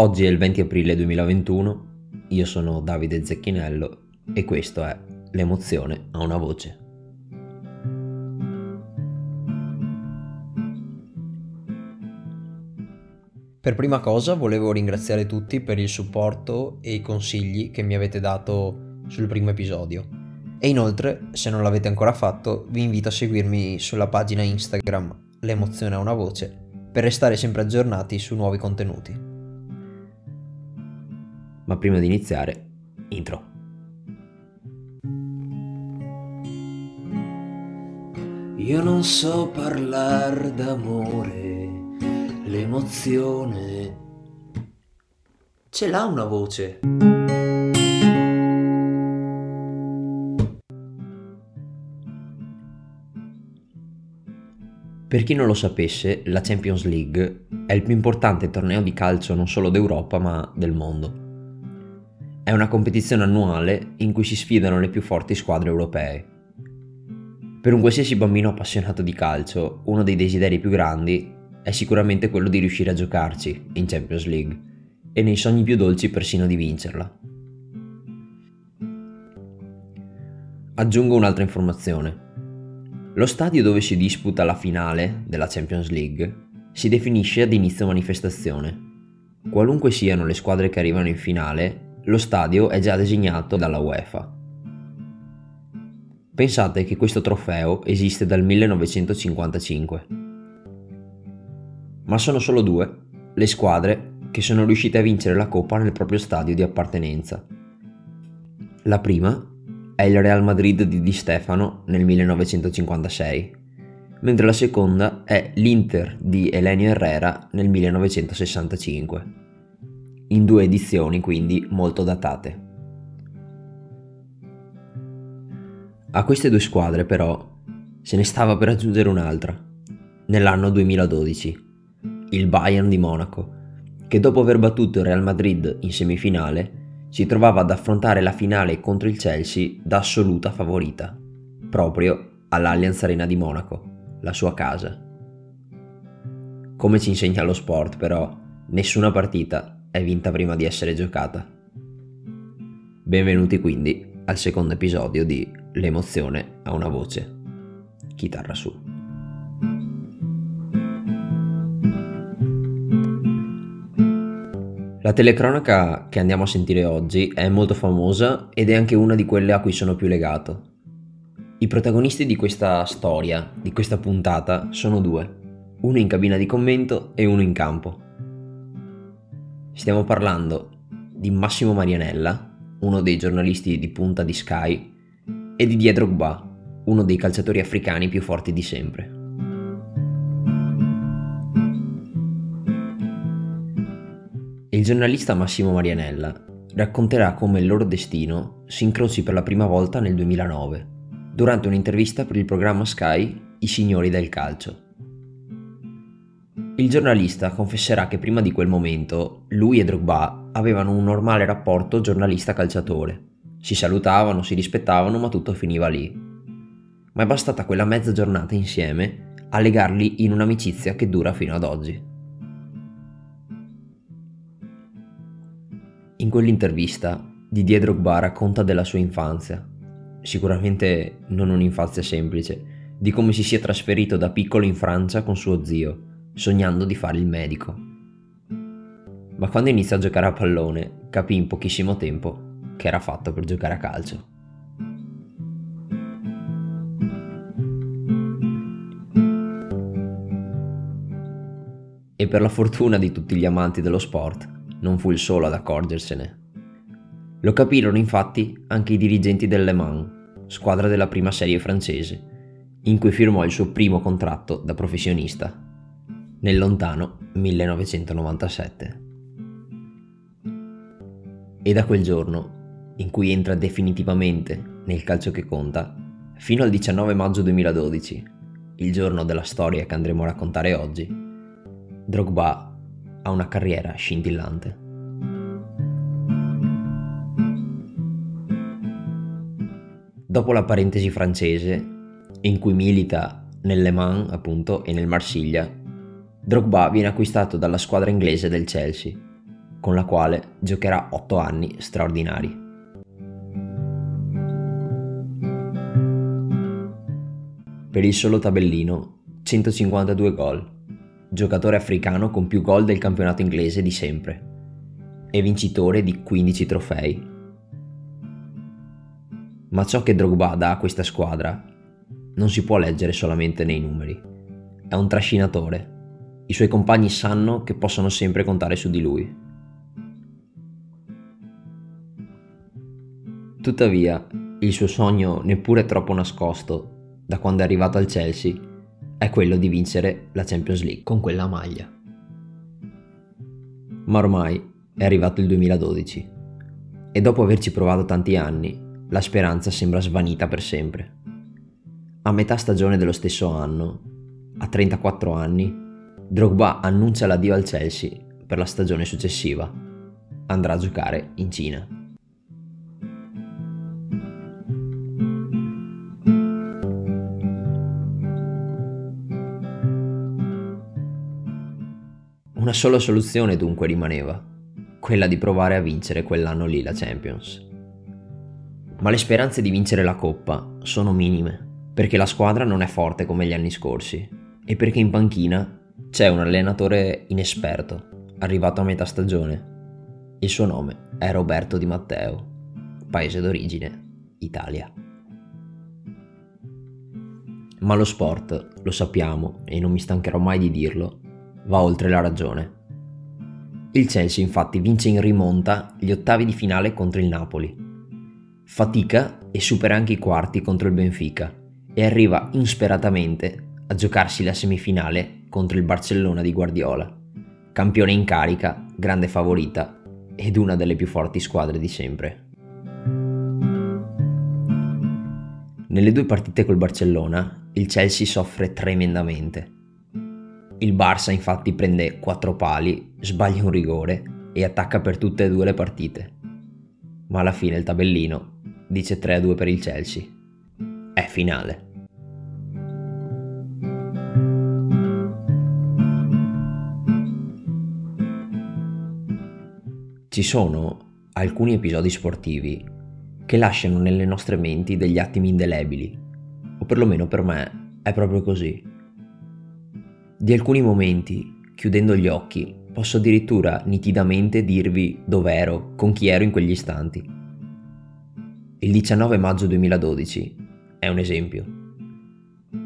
Oggi è il 20 aprile 2021, io sono Davide Zecchinello e questo è L'emozione ha una voce. Per prima cosa volevo ringraziare tutti per il supporto e i consigli che mi avete dato sul primo episodio. E inoltre, se non l'avete ancora fatto, vi invito a seguirmi sulla pagina Instagram L'emozione ha una voce per restare sempre aggiornati su nuovi contenuti ma prima di iniziare, intro. Io non so parlare d'amore, l'emozione ce l'ha una voce. Per chi non lo sapesse, la Champions League è il più importante torneo di calcio non solo d'Europa ma del mondo. È una competizione annuale in cui si sfidano le più forti squadre europee. Per un qualsiasi bambino appassionato di calcio, uno dei desideri più grandi è sicuramente quello di riuscire a giocarci in Champions League e nei sogni più dolci persino di vincerla. Aggiungo un'altra informazione. Lo stadio dove si disputa la finale della Champions League si definisce ad inizio manifestazione. Qualunque siano le squadre che arrivano in finale, lo stadio è già designato dalla UEFA. Pensate che questo trofeo esiste dal 1955. Ma sono solo due le squadre che sono riuscite a vincere la Coppa nel proprio stadio di appartenenza. La prima è il Real Madrid di Di Stefano nel 1956, mentre la seconda è l'Inter di Elenio Herrera nel 1965 in due edizioni quindi molto datate. A queste due squadre però se ne stava per aggiungere un'altra, nell'anno 2012, il Bayern di Monaco, che dopo aver battuto il Real Madrid in semifinale si trovava ad affrontare la finale contro il Chelsea da assoluta favorita, proprio all'Allianz Arena di Monaco, la sua casa. Come ci insegna lo sport però, nessuna partita è vinta prima di essere giocata. Benvenuti quindi al secondo episodio di L'emozione ha una voce. Chitarra su. La telecronaca che andiamo a sentire oggi è molto famosa ed è anche una di quelle a cui sono più legato. I protagonisti di questa storia, di questa puntata, sono due, uno in cabina di commento e uno in campo. Stiamo parlando di Massimo Marianella, uno dei giornalisti di punta di Sky, e di Didier Drogba, uno dei calciatori africani più forti di sempre. Il giornalista Massimo Marianella racconterà come il loro destino si incroci per la prima volta nel 2009, durante un'intervista per il programma Sky I signori del calcio. Il giornalista confesserà che prima di quel momento lui e Drogba avevano un normale rapporto giornalista-calciatore. Si salutavano, si rispettavano, ma tutto finiva lì. Ma è bastata quella mezza giornata insieme a legarli in un'amicizia che dura fino ad oggi. In quell'intervista Didier Drogba racconta della sua infanzia, sicuramente non un'infanzia semplice, di come si sia trasferito da piccolo in Francia con suo zio sognando di fare il medico. Ma quando iniziò a giocare a pallone, capì in pochissimo tempo che era fatto per giocare a calcio. E per la fortuna di tutti gli amanti dello sport, non fu il solo ad accorgersene. Lo capirono infatti anche i dirigenti del Le Mans, squadra della prima serie francese, in cui firmò il suo primo contratto da professionista nel lontano 1997. E da quel giorno, in cui entra definitivamente nel calcio che conta, fino al 19 maggio 2012, il giorno della storia che andremo a raccontare oggi, Drogba ha una carriera scintillante. Dopo la parentesi francese, in cui milita nel Le Mans appunto e nel Marsiglia, Drogba viene acquistato dalla squadra inglese del Chelsea. con la quale giocherà 8 anni straordinari. Per il solo tabellino, 152 gol, giocatore africano con più gol del campionato inglese di sempre e vincitore di 15 trofei. Ma ciò che Drogba dà a questa squadra non si può leggere solamente nei numeri. È un trascinatore. I suoi compagni sanno che possono sempre contare su di lui. Tuttavia, il suo sogno, neppure troppo nascosto, da quando è arrivato al Chelsea, è quello di vincere la Champions League con quella maglia. Ma ormai è arrivato il 2012 e dopo averci provato tanti anni, la speranza sembra svanita per sempre. A metà stagione dello stesso anno, a 34 anni, Drogba annuncia l'addio al Chelsea per la stagione successiva. Andrà a giocare in Cina. Una sola soluzione dunque rimaneva, quella di provare a vincere quell'anno lì la Champions. Ma le speranze di vincere la Coppa sono minime, perché la squadra non è forte come gli anni scorsi e perché in panchina c'è un allenatore inesperto, arrivato a metà stagione. Il suo nome è Roberto Di Matteo, paese d'origine Italia. Ma lo sport, lo sappiamo e non mi stancherò mai di dirlo, va oltre la ragione. Il Chelsea infatti vince in rimonta gli ottavi di finale contro il Napoli. Fatica e supera anche i quarti contro il Benfica e arriva insperatamente a giocarsi la semifinale contro il Barcellona di Guardiola, campione in carica, grande favorita ed una delle più forti squadre di sempre. Nelle due partite col Barcellona il Chelsea soffre tremendamente il Barça infatti prende 4 pali, sbaglia un rigore e attacca per tutte e due le partite. Ma alla fine il tabellino dice 3-2 per il Chelsea. È finale. Ci sono alcuni episodi sportivi che lasciano nelle nostre menti degli attimi indelebili, o perlomeno per me è proprio così. Di alcuni momenti, chiudendo gli occhi, posso addirittura nitidamente dirvi dove ero, con chi ero in quegli istanti. Il 19 maggio 2012 è un esempio.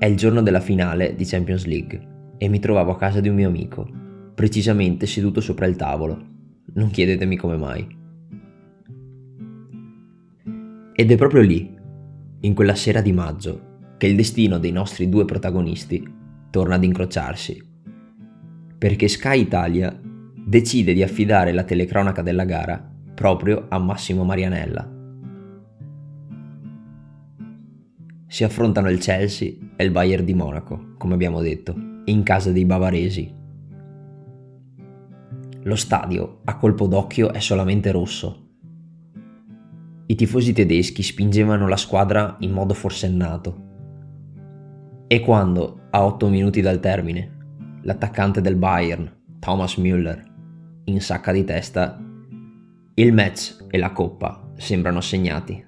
È il giorno della finale di Champions League e mi trovavo a casa di un mio amico, precisamente seduto sopra il tavolo. Non chiedetemi come mai. Ed è proprio lì, in quella sera di maggio, che il destino dei nostri due protagonisti torna ad incrociarsi. Perché Sky Italia decide di affidare la telecronaca della gara proprio a Massimo Marianella. Si affrontano il Chelsea e il Bayern di Monaco, come abbiamo detto, in casa dei bavaresi. Lo stadio, a colpo d'occhio, è solamente rosso. I tifosi tedeschi spingevano la squadra in modo forsennato e quando, a 8 minuti dal termine, l'attaccante del Bayern, Thomas Müller, insacca di testa, il match e la coppa sembrano segnati.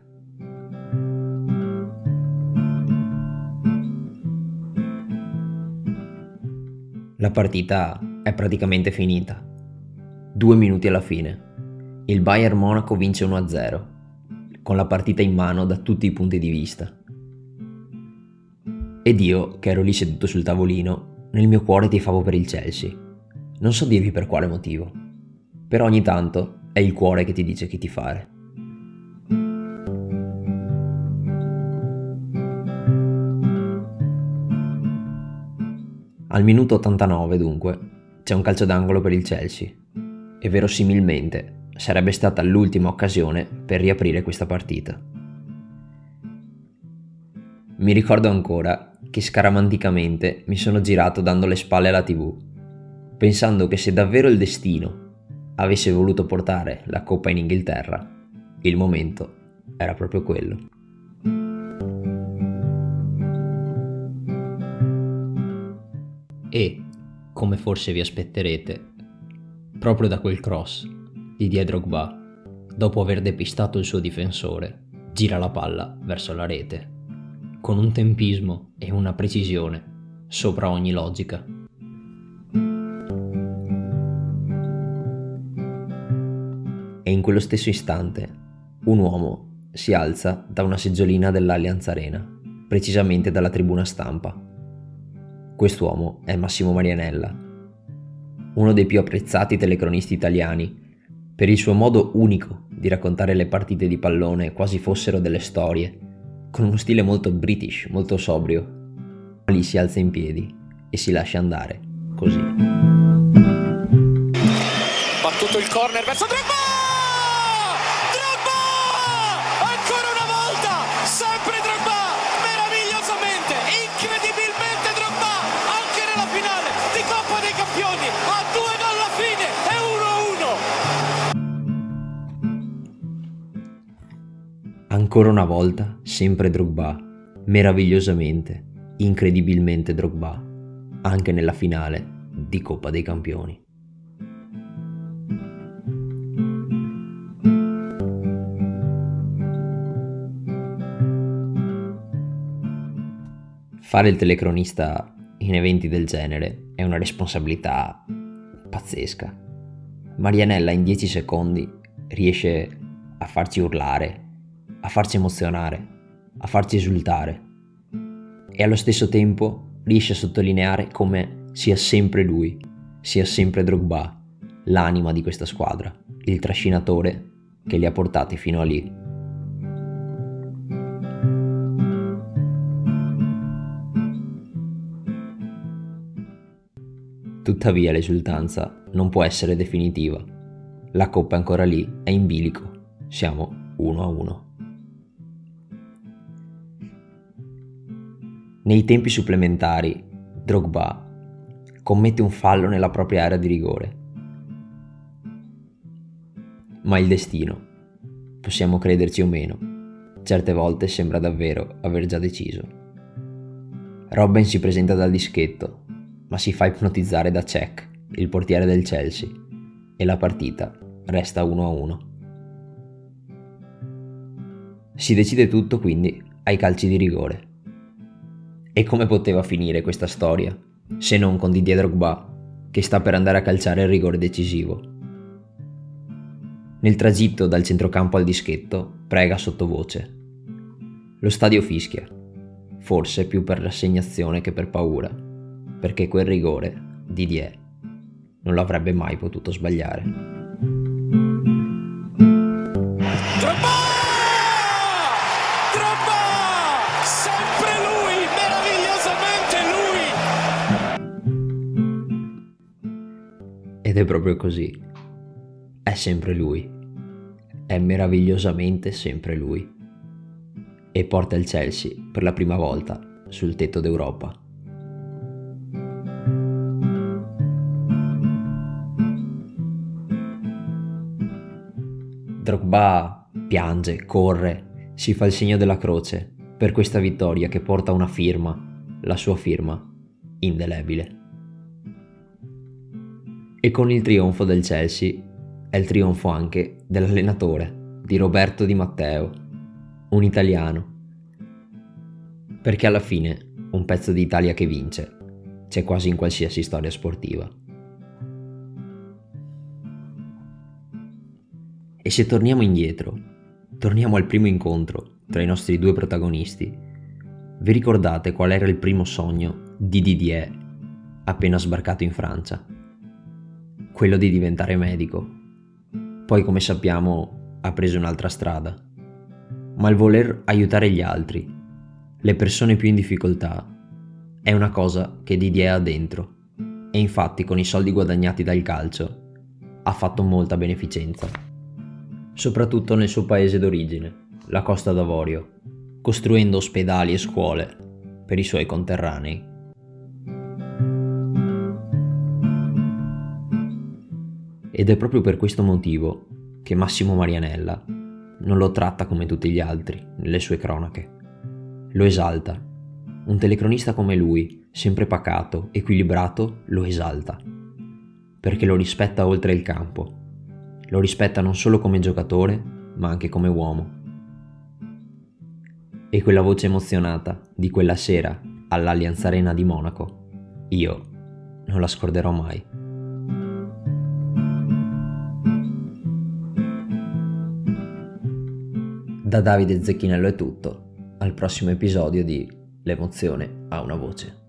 La partita è praticamente finita. Due minuti alla fine. Il Bayern Monaco vince 1-0, con la partita in mano da tutti i punti di vista. Ed io, che ero lì seduto sul tavolino, nel mio cuore tifavo per il Chelsea. Non so dirvi per quale motivo, però ogni tanto è il cuore che ti dice chi ti fare. Al minuto 89, dunque, c'è un calcio d'angolo per il Chelsea e verosimilmente sarebbe stata l'ultima occasione per riaprire questa partita. Mi ricordo ancora che scaramanticamente mi sono girato dando le spalle alla tv, pensando che se davvero il destino avesse voluto portare la coppa in Inghilterra, il momento era proprio quello. E, come forse vi aspetterete, proprio da quel cross Didier Drogba, dopo aver depistato il suo difensore, gira la palla verso la rete, con un tempismo e una precisione sopra ogni logica. E in quello stesso istante un uomo si alza da una seggiolina dell'Allianz Arena, precisamente dalla tribuna stampa. Quest'uomo è Massimo Marianella, uno dei più apprezzati telecronisti italiani, per il suo modo unico di raccontare le partite di pallone quasi fossero delle storie, con uno stile molto british, molto sobrio. Lì si alza in piedi e si lascia andare, così. Battuto il corner verso Drogba! Ancora una volta, sempre Drogba, meravigliosamente, incredibilmente Drogba, anche nella finale di Coppa dei Campioni. Fare il telecronista in eventi del genere è una responsabilità pazzesca. Marianella in 10 secondi riesce a farci urlare, a farci emozionare, a farci esultare e allo stesso tempo riesce a sottolineare come sia sempre lui, sia sempre Drogba, l'anima di questa squadra, il trascinatore che li ha portati fino a lì. Tuttavia l'esultanza non può essere definitiva. La coppa è ancora lì, è in bilico. Siamo uno a uno. Nei tempi supplementari, Drogba commette un fallo nella propria area di rigore. Ma il destino, possiamo crederci o meno, certe volte sembra davvero aver già deciso. Robben si presenta dal dischetto, ma si fa ipnotizzare da Cech, il portiere del Chelsea, e la partita resta 1-1. Si decide tutto quindi ai calci di rigore. E come poteva finire questa storia, se non con Didier Drogba, che sta per andare a calciare il rigore decisivo? Nel tragitto dal centrocampo al dischetto, prega sottovoce. Lo stadio fischia, forse più per rassegnazione che per paura, perché quel rigore, Didier, non l'avrebbe mai potuto sbagliare. È proprio così. È sempre lui. È meravigliosamente sempre lui. E porta il Chelsea per la prima volta sul tetto d'Europa. Drogba piange, corre, si fa il segno della croce per questa vittoria che porta una firma, la sua firma, indelebile. E con il trionfo del Chelsea è il trionfo anche dell'allenatore, di Roberto Di Matteo, un italiano. Perché alla fine un pezzo di Italia che vince c'è quasi in qualsiasi storia sportiva. E se torniamo indietro, torniamo al primo incontro tra i nostri due protagonisti, vi ricordate qual era il primo sogno di Didier appena sbarcato in Francia? Quello di diventare medico. Poi, come sappiamo, ha preso un'altra strada. Ma il voler aiutare gli altri, le persone più in difficoltà, è una cosa che Didier ha dentro. E infatti, con i soldi guadagnati dal calcio, ha fatto molta beneficenza. Soprattutto nel suo paese d'origine, la Costa d'Avorio, costruendo ospedali e scuole per i suoi conterranei. Ed è proprio per questo motivo che Massimo Marianella non lo tratta come tutti gli altri nelle sue cronache. Lo esalta. Un telecronista come lui, sempre pacato, equilibrato, lo esalta. Perché lo rispetta oltre il campo. lo rispetta non solo come giocatore, ma anche come uomo. E quella voce emozionata di quella sera all'Allianz Arena di Monaco, io non la scorderò mai. Da Davide Zecchinello è tutto, al prossimo episodio di L'emozione ha una voce.